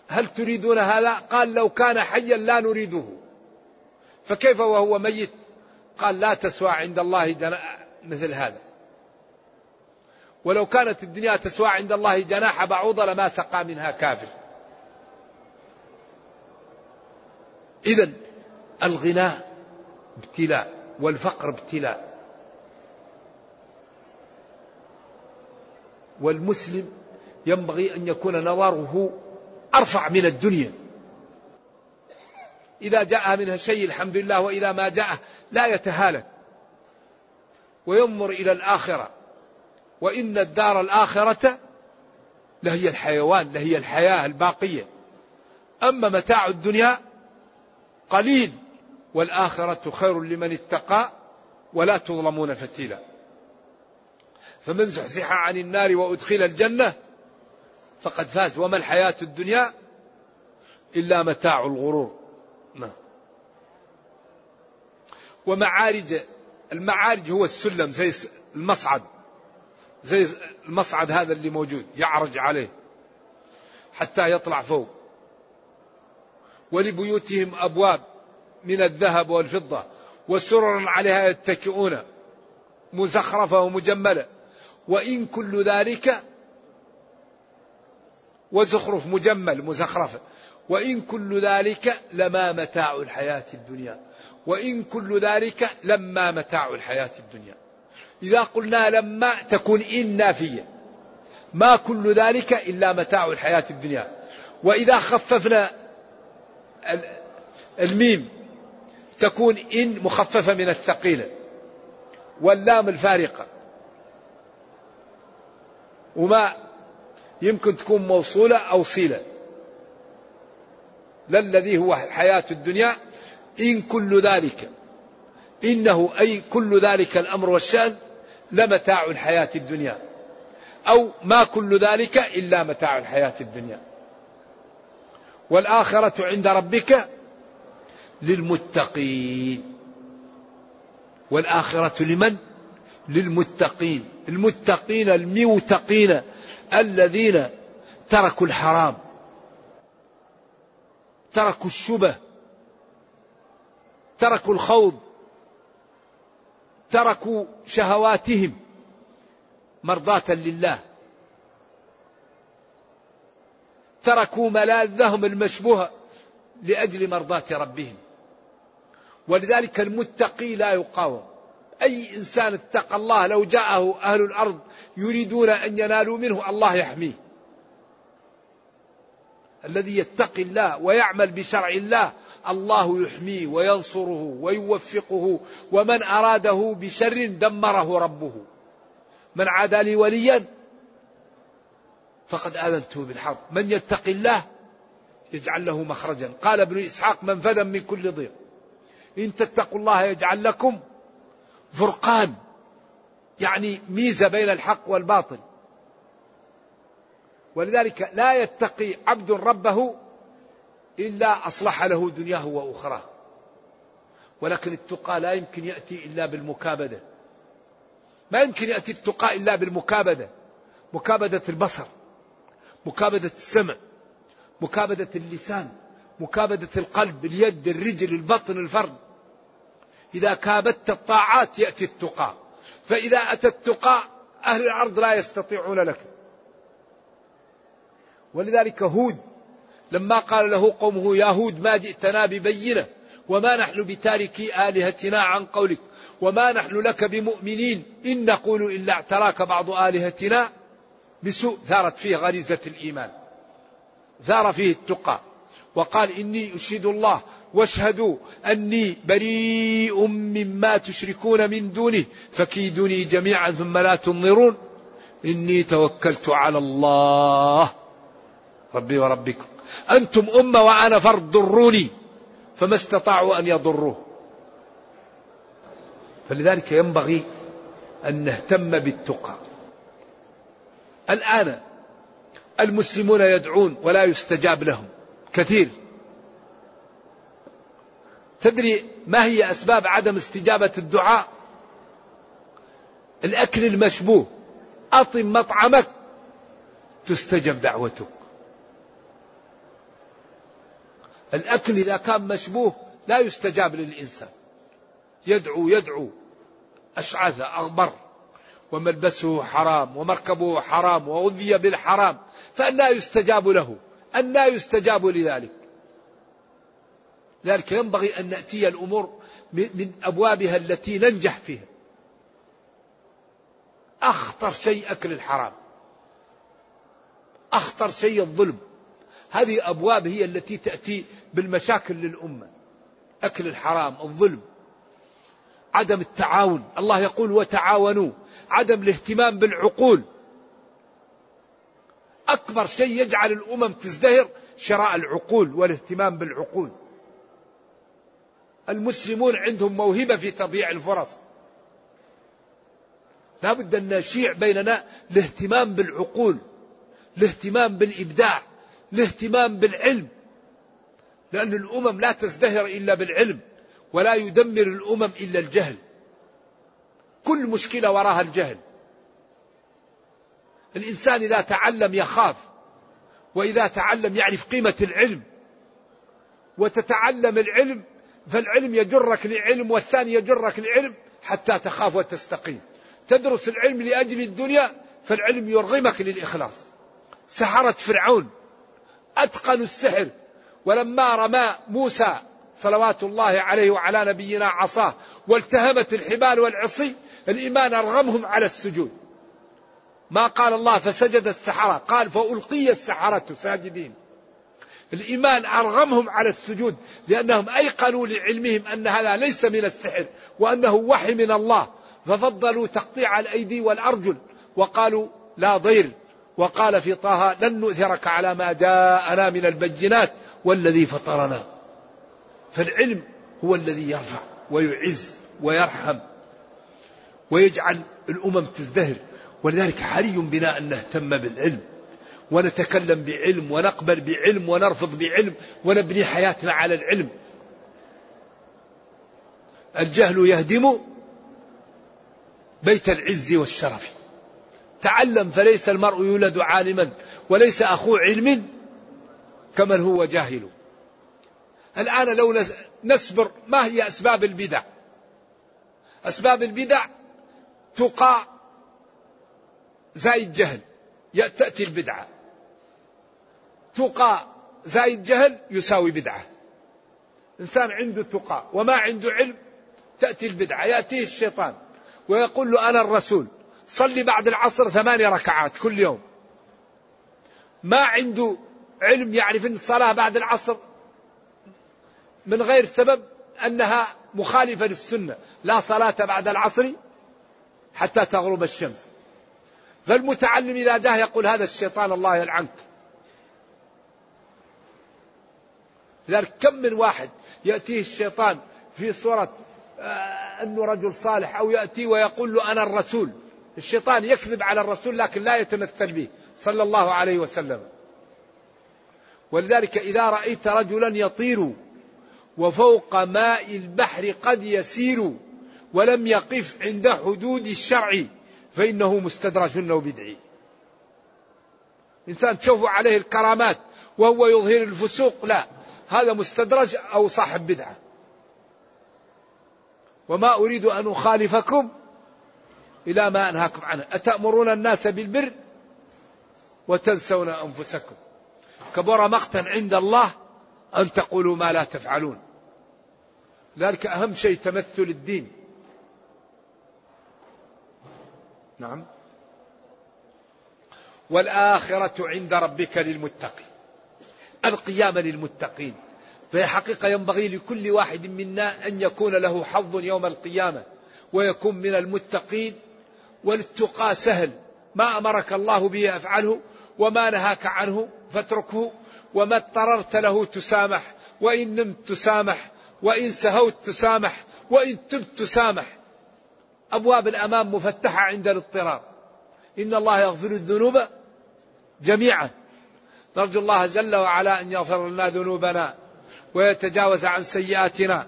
هل تريدون هذا؟ قال لو كان حيا لا نريده. فكيف وهو ميت؟ قال لا تسوى عند الله مثل هذا. ولو كانت الدنيا تسوى عند الله جناح بعوضة لما سقى منها كافر. إذا الغناء ابتلاء والفقر ابتلاء. والمسلم ينبغي أن يكون نواره أرفع من الدنيا. إذا جاء منها شيء الحمد لله وإذا ما جاء لا يتهالك. وينظر إلى الآخرة. وإن الدار الآخرة لهي الحيوان لهي الحياة الباقية. أما متاع الدنيا قليل والآخرة خير لمن اتقى ولا تظلمون فتيلا. فمن زحزح عن النار وأدخل الجنة فقد فاز. وما الحياة الدنيا إلا متاع الغرور. نعم. ومعارج المعارج هو السلم زي المصعد. زي المصعد هذا اللي موجود يعرج عليه حتى يطلع فوق. ولبيوتهم أبواب من الذهب والفضة وسرر عليها يتكئون مزخرفة ومجملة. وإن كل ذلك وزخرف مجمل مزخرفة. وإن كل ذلك لما متاع الحياة الدنيا. وإن كل ذلك لما متاع الحياة الدنيا. إذا قلنا لما تكون إن نافية. ما كل ذلك إلا متاع الحياة الدنيا. وإذا خففنا الميم تكون إن مخففة من الثقيلة واللام الفارقة. وما يمكن تكون موصولة أو صلة. لا الذي هو حياة الدنيا إن كل ذلك. إنه أي كل ذلك الأمر والشأن لمتاع الحياة الدنيا. أو ما كل ذلك إلا متاع الحياة الدنيا. والآخرة عند ربك للمتقين. والآخرة لمن؟ للمتقين. المتقين الموتقين الذين تركوا الحرام. تركوا الشبه. تركوا الخوض. تركوا شهواتهم مرضاة لله. تركوا ملاذهم المشبوهة لأجل مرضاة ربهم. ولذلك المتقي لا يقاوم. أي إنسان اتقى الله لو جاءه أهل الأرض يريدون أن ينالوا منه الله يحميه. الذي يتقي الله ويعمل بشرع الله الله يحميه وينصره ويوفقه ومن أراده بشر دمره ربه. من عادى لي وليا فقد آذنته بالحرب. من يتق الله يجعل له مخرجا. قال ابن إسحاق منفذا من كل ضيق. إن تتقوا الله يجعل لكم فرقان. يعني ميزة بين الحق والباطل. ولذلك لا يتقي عبد ربه إلا أصلح له دنياه وأخراه. ولكن التقى لا يمكن يأتي إلا بالمكابدة. ما يمكن يأتي التقى إلا بالمكابدة. مكابدة البصر مكابدة السمع مكابدة اللسان مكابدة القلب اليد الرجل البطن الفرد. إذا كابدت الطاعات يأتي التقى. فإذا أتى التقى أهل الأرض لا يستطيعون لك. ولذلك هود لما قال له قومه يا هود ما جئتنا ببينة وما نحن بتاركي آلهتنا عن قولك وما نحن لك بمؤمنين إن نقول إلا اعتراك بعض آلهتنا بسوء ثارت فيه غريزة الإيمان ثار فيه التقى وقال إني أشهد الله واشهدوا أني بريء مما تشركون من دونه فكيدوني جميعا ثم لا تنظرون إني توكلت على الله ربي وربكم. أنتم أمة وأنا فرد ضروني. فما استطاعوا أن يضروه. فلذلك ينبغي أن نهتم بالتقى. الآن المسلمون يدعون ولا يستجاب لهم. كثير. تدري ما هي أسباب عدم استجابة الدعاء؟ الأكل المشبوه. أطم مطعمك. تستجب دعوتك الأكل إذا كان مشبوه لا يستجاب للإنسان. يدعو يدعو. أشعث أغبر وملبسه حرام ومركبه حرام وغذي بالحرام. فأنا يستجاب له أنا يستجاب لذلك. لذلك ينبغي أن نأتي الأمور من أبوابها التي ننجح فيها. أخطر شيء أكل الحرام. أخطر شيء الظلم. هذه أبواب هي التي تأتي بالمشاكل للأمة. أكل الحرام الظلم عدم التعاون. الله يقول وتعاونوا. عدم الاهتمام بالعقول. أكبر شيء يجعل الأمم تزدهر شراء العقول والاهتمام بالعقول. المسلمون عندهم موهبة في تضييع الفرص. لا بد أن نشيع بيننا الاهتمام بالعقول الاهتمام بالإبداع الاهتمام بالعلم. لأن الأمم لا تزدهر إلا بالعلم ولا يدمر الأمم إلا الجهل. كل مشكلة وراها الجهل. الإنسان إذا تعلم يخاف وإذا تعلم يعرف قيمة العلم. وتتعلم العلم فالعلم يجرك لعلم والثاني يجرك لعلم حتى تخاف وتستقيم. تدرس العلم لأجل الدنيا فالعلم يرغمك للإخلاص. سحرة فرعون أتقنوا السحر ولما رمى موسى صلوات الله عليه وعلى نبينا عصاه والتهمت الحبال والعصي الإيمان أرغمهم على السجود. ما قال الله فسجد السحرة قال فألقي السحرة ساجدين. الإيمان أرغمهم على السجود لأنهم أيقنوا لعلمهم أن هذا ليس من السحر وأنه وحي من الله ففضلوا تقطيع الأيدي والأرجل وقالوا لا ضير. وقال في طه لن نؤثرك على ما جاءنا من البينات والذي فطرنا. فالعلم هو الذي يرفع ويعز ويرحم ويجعل الأمم تزدهر. ولذلك حري بنا أن نهتم بالعلم ونتكلم بعلم ونقبل بعلم ونرفض بعلم ونبني حياتنا على العلم. الجهل يهدم بيت العز والشرف. تعلم فليس المرء يولد عالما وليس أخوه علم كمن هو جاهل. الآن لو نسبر ما هي أسباب البدع؟ أسباب البدع تقع زائد جهل تأتي البدعة. تقى زائد جهل يساوي بدعة. إنسان عنده تقى وما عنده علم تأتي البدعة يأتيه الشيطان ويقول له أنا الرسول صلي بعد العصر ثمانية ركعات كل يوم. ما عنده علم يعرف أن الصلاة بعد العصر من غير سبب أنها مخالفة للسنة لا صلاة بعد العصر حتى تغرب الشمس. فالمتعلم إذا جاء يقول هذا الشيطان الله يلعنك. لذلك كم من واحد يأتيه الشيطان في صورة آه، أنه رجل صالح أو يأتي ويقول له أنا الرسول. الشيطان يكذب على الرسول لكن لا يتمثل به صلى الله عليه وسلم. ولذلك إذا رأيت رجلا يطير وفوق ماء البحر قد يسير ولم يقف عند حدود الشرع فإنه مستدرج أو بدعي إنسان تشوف عليه الكرامات وهو يظهر الفسوق لا هذا مستدرج أو صاحب بدعة. وما أريد أن أخالفكم إلى ما أنهاكم عنه. أتأمرون الناس بالبر وتنسون أنفسكم. كبر مقتا عند الله أن تقولوا ما لا تفعلون. ذلك أهم شيء تمثل الدين. نعم. والآخرة عند ربك للمتقين. القيامة للمتقين. فهي حقيقة ينبغي لكل واحد منا أن يكون له حظ يوم القيامة ويكون من المتقين. والتقى سهل. ما أمرك الله به أفعله وما نهاك عنه. فاتركه وما اضطررت له تسامح وإن نمت تسامح وإن سهوت تسامح وإن تبت تسامح. أبواب الأمام مفتحة عند الاضطرار. إن الله يغفر الذنوب جميعا. نرجو الله جل وعلا أن يغفر لنا ذنوبنا ويتجاوز عن سيئاتنا.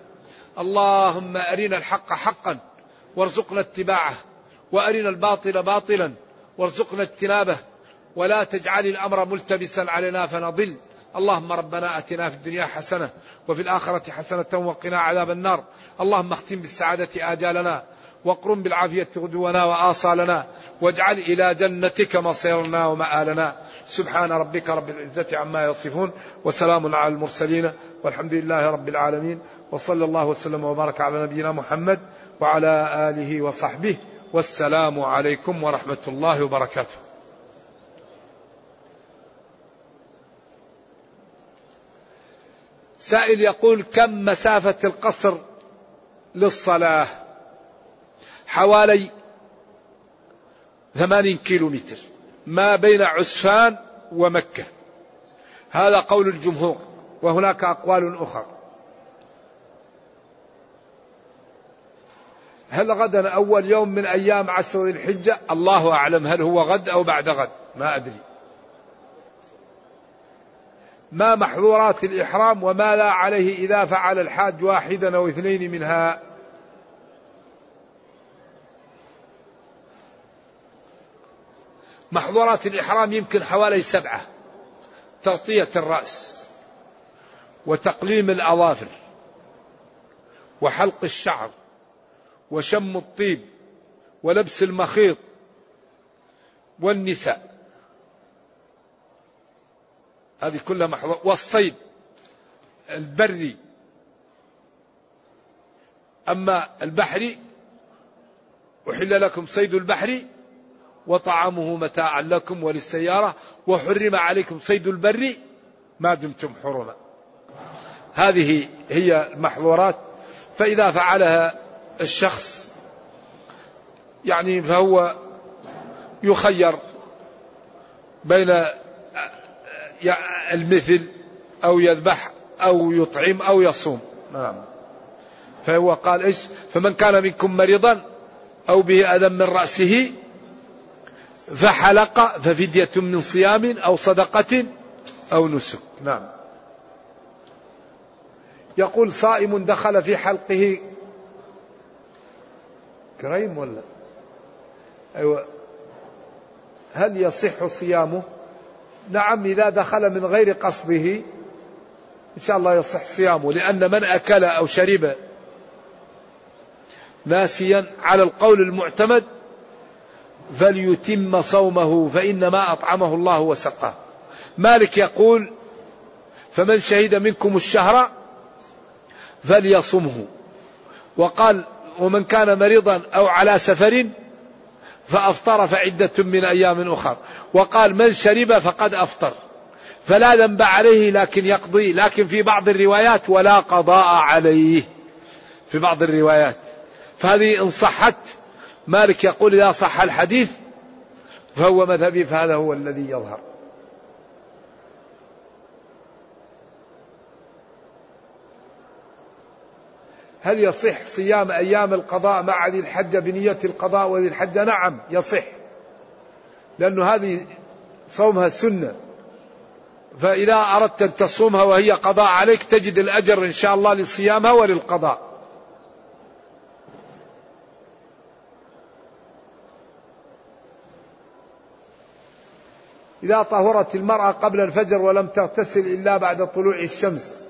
اللهم أرنا الحق حقا وارزقنا اتباعه. وأرنا الباطل باطلا وارزقنا اجتنابه. ولا تجعل الأمر ملتبسا علينا فنضل. اللهم ربنا آتنا في الدنيا حسنة وفي الآخرة حسنة وقنا عذاب النار. اللهم اختم بالسعادة آجالنا واقرم بالعافية غدونا وآصالنا واجعل إلى جنتك مصيرنا ومآلنا. سبحان ربك رب العزة عما يصفون وسلام على المرسلين والحمد لله رب العالمين وصلى الله وسلم وبارك على نبينا محمد وعلى آله وصحبه والسلام عليكم ورحمة الله وبركاته. سائل يقول كم مسافة القصر للصلاة؟ حوالي ثمانين كيلو متر ما بين عسفان ومكة. هذا قول الجمهور. وهناك أقوال أخرى. هل غدا أول يوم من أيام عشر الحجة؟ الله أعلم. هل هو غد أو بعد غد؟ ما أدري. ما محظورات الإحرام وما لا عليه إذا فعل الحاج واحدا أو اثنين منها. محظورات الإحرام يمكن حوالي سبعة. تغطية الرأس وتقليم الأظافر وحلق الشعر وشم الطيب ولبس المخيط والنساء. هذه كلها محظور والصيد البري. أما البحري أحل لكم صيد البحر وطعامه متاعا لكم وللسيارة وحرم عليكم صيد البر ما دمتم حرما هذه هي المحظورات. فإذا فعلها الشخص يعني فهو يخير بين المثل أو يذبح أو يطعم أو يصوم. نعم. فهو قال إيش؟ فمن كان منكم مريضا أو به أذى من رأسه فحلق ففدية من صيام أو صدقة أو نسك. نعم. يقول صائم دخل في حلقه كريم ولا؟ أيوة. هل يصح صيامه؟ نعم إذا دخل من غير قصده إن شاء الله يصح صيامه لأن من أكل أو شرب ناسيا على القول المعتمد فليتم صومه فإنما أطعمه الله وسقاه. مالك يقول فمن شهد منكم الشهر فليصمه وقال ومن كان مريضا أو على سفر فأفطر فعدة من أيام أخر. وقال من شرب فقد أفطر. فلا ذنب عليه لكن يقضي. لكن في بعض الروايات ولا قضاء عليه. في بعض الروايات. فهذه إن صحت مالك يقول إذا صح الحديث فهو مذهبي فهذا هو الذي يظهر. هل يصح صيام أيام القضاء مع ذي الحجة بنية القضاء وذي الحجة؟ نعم يصح. لأنه هذه صومها سنة. فإذا أردت أن تصومها وهي قضاء عليك تجد الأجر إن شاء الله لصيامها وللقضاء. إذا طهرت المرأة قبل الفجر ولم تغتسل إلا بعد طلوع الشمس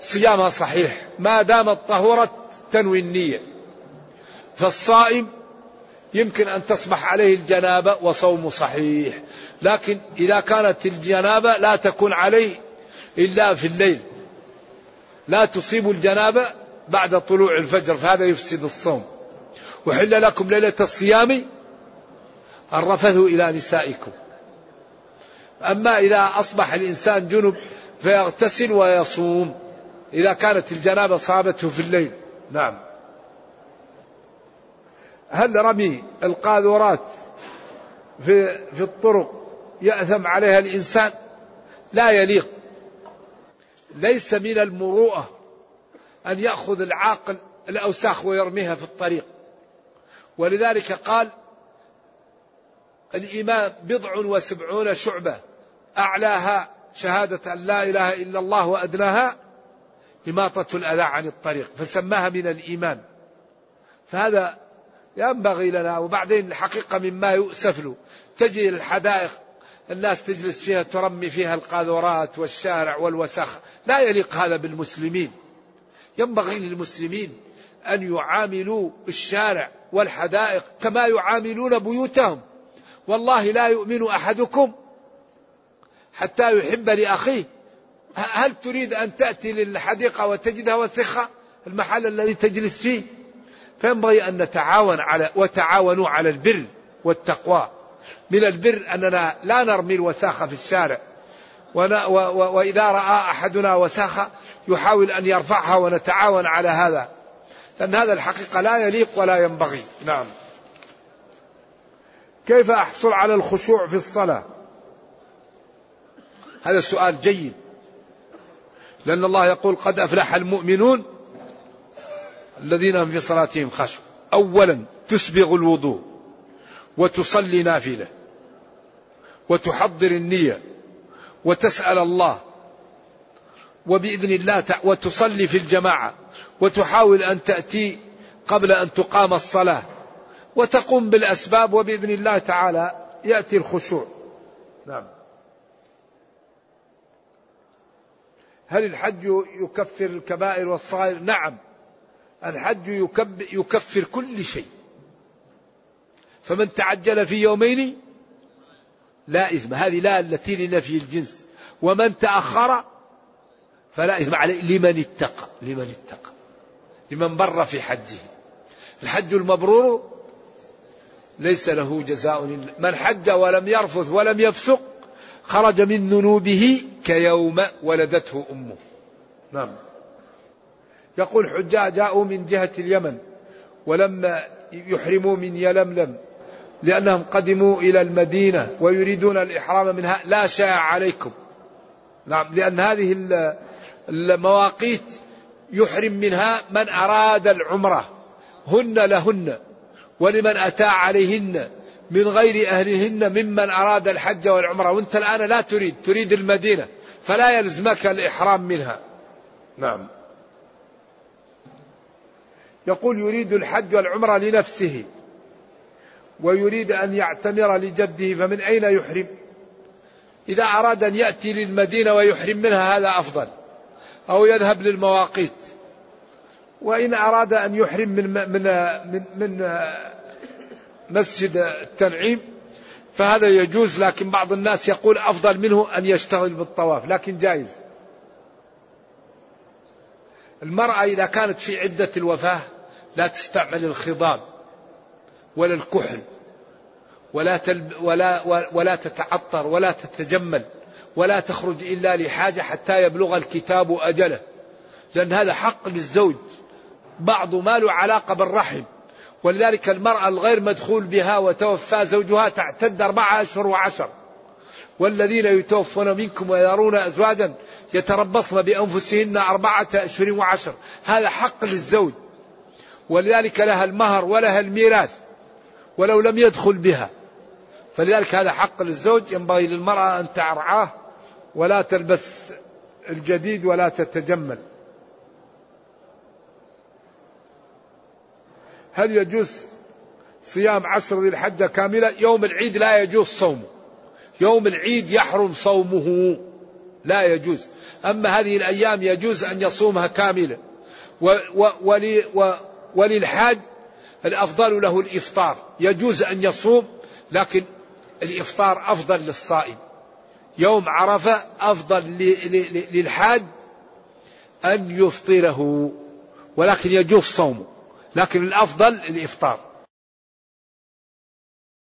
وصيامها صحيح ما دامت طهرت تنوي النية. فالصائم يمكن أن تصبح عليه الجنابة وصوم صحيح لكن إذا كانت الجنابة لا تكون عليه إلا في الليل. لا تصيب الجنابة بعد طلوع الفجر فهذا يفسد الصوم. وحل لكم ليلة الصيام الرفث إلى نسائكم. أما إذا أصبح الإنسان جنب فيغتسل ويصوم. إذا كانت الجنابة صابته في الليل. نعم. هل رمي القاذورات في في الطرق يأثم عليها الإنسان؟ لا يليق. ليس من المروءة أن يأخذ العاقل الأوساخ ويرميها في الطريق. ولذلك قال الإيمان بضع وسبعون شعبة أعلاها شهادة أن لا إله إلا الله وأدناها إماطة الأذى عن الطريق فسماها من الإيمان. فهذا ينبغي لنا وبعدين الحقيقة مما يؤسف له. تجي الحدائق الناس تجلس فيها ترمي فيها القاذورات والشارع والوسخ لا يليق هذا بالمسلمين. ينبغي للمسلمين أن يعاملوا الشارع والحدائق كما يعاملون بيوتهم. والله لا يؤمن أحدكم حتى يحب لأخيه. هل تريد أن تأتي للحديقة وتجدها وسخة؟ المحل الذي تجلس فيه؟ فينبغي أن نتعاون على وتعاونوا على البر والتقوى. من البر أننا لا نرمي الوساخة في الشارع. وإذا رأى أحدنا وساخة يحاول أن يرفعها ونتعاون على هذا. لأن هذا الحقيقة لا يليق ولا ينبغي. نعم. كيف أحصل على الخشوع في الصلاة؟ هذا السؤال جيد. لأن الله يقول قد أفلح المؤمنون الذين هم في صلاتهم خشوا أولا تسبغ الوضوء وتصلي نافلة وتحضر النية وتسأل الله وبإذن الله وتصلي في الجماعة وتحاول أن تأتي قبل أن تقام الصلاة وتقوم بالأسباب وبإذن الله تعالى يأتي الخشوع. نعم. هل الحج يكفر الكبائر والصغائر؟ نعم. الحج يكفر كل شيء. فمن تعجل في يومين لا إثم. هذه لا التي لنفي الجنس. ومن تأخر فلا إثم عليه. لمن اتقى. لمن اتقى. لمن بر في حجه. الحج المبرور ليس له جزاء من حج ولم يرفث ولم يفسق خرج من ذنوبه كيوم ولدته أمه. نعم. يقول حجاج جاءوا من جهة اليمن ولما يحرموا من يلملم لأنهم قدموا إلى المدينة ويريدون الإحرام منها. لا شاء عليكم. نعم. لأن هذه المواقيت يحرم منها من أراد العمرة. هن لهن ولمن أتى عليهن. من غير أهلهن ممن أراد الحج والعمرة. وأنت الآن لا تريد تريد المدينة فلا يلزمك الإحرام منها. نعم. يقول يريد الحج والعمرة لنفسه ويريد أن يعتمر لجده فمن أين يحرم؟ إذا أراد أن يأتي للمدينة ويحرم منها هذا أفضل. أو يذهب للمواقيت. وإن أراد أن يحرم من من من, من مسجد التنعيم فهذا يجوز لكن بعض الناس يقول أفضل منه أن يشتغل بالطواف لكن جائز. المرأة إذا كانت في عدة الوفاة لا تستعمل الخضاب ولا الكحل ولا تلب ولا ولا تتعطر ولا تتجمل ولا تخرج إلا لحاجة حتى يبلغ الكتاب أجله لأن هذا حق للزوج. بعض ما له علاقة بالرحم. ولذلك المرأة الغير مدخول بها وتوفى زوجها تعتد أربعة أشهر وعشر. والذين يتوفون منكم ويرون أزواجا يتربصن بأنفسهن أربعة أشهر وعشر. هذا حق للزوج. ولذلك لها المهر ولها الميراث ولو لم يدخل بها. فلذلك هذا حق للزوج. ينبغي للمرأة أن تعرعاه ولا تلبس الجديد ولا تتجمل. هل يجوز صيام عشر ذي الحجة كاملة؟ يوم العيد لا يجوز صومه. يوم العيد يحرم صومه. لا يجوز. أما هذه الأيام يجوز أن يصومها كاملة. و و و وللحاج الأفضل له الإفطار. يجوز أن يصوم لكن الإفطار أفضل للصائم. يوم عرفة أفضل للحاج أن يفطره. ولكن يجوز صومه. لكن الأفضل الإفطار.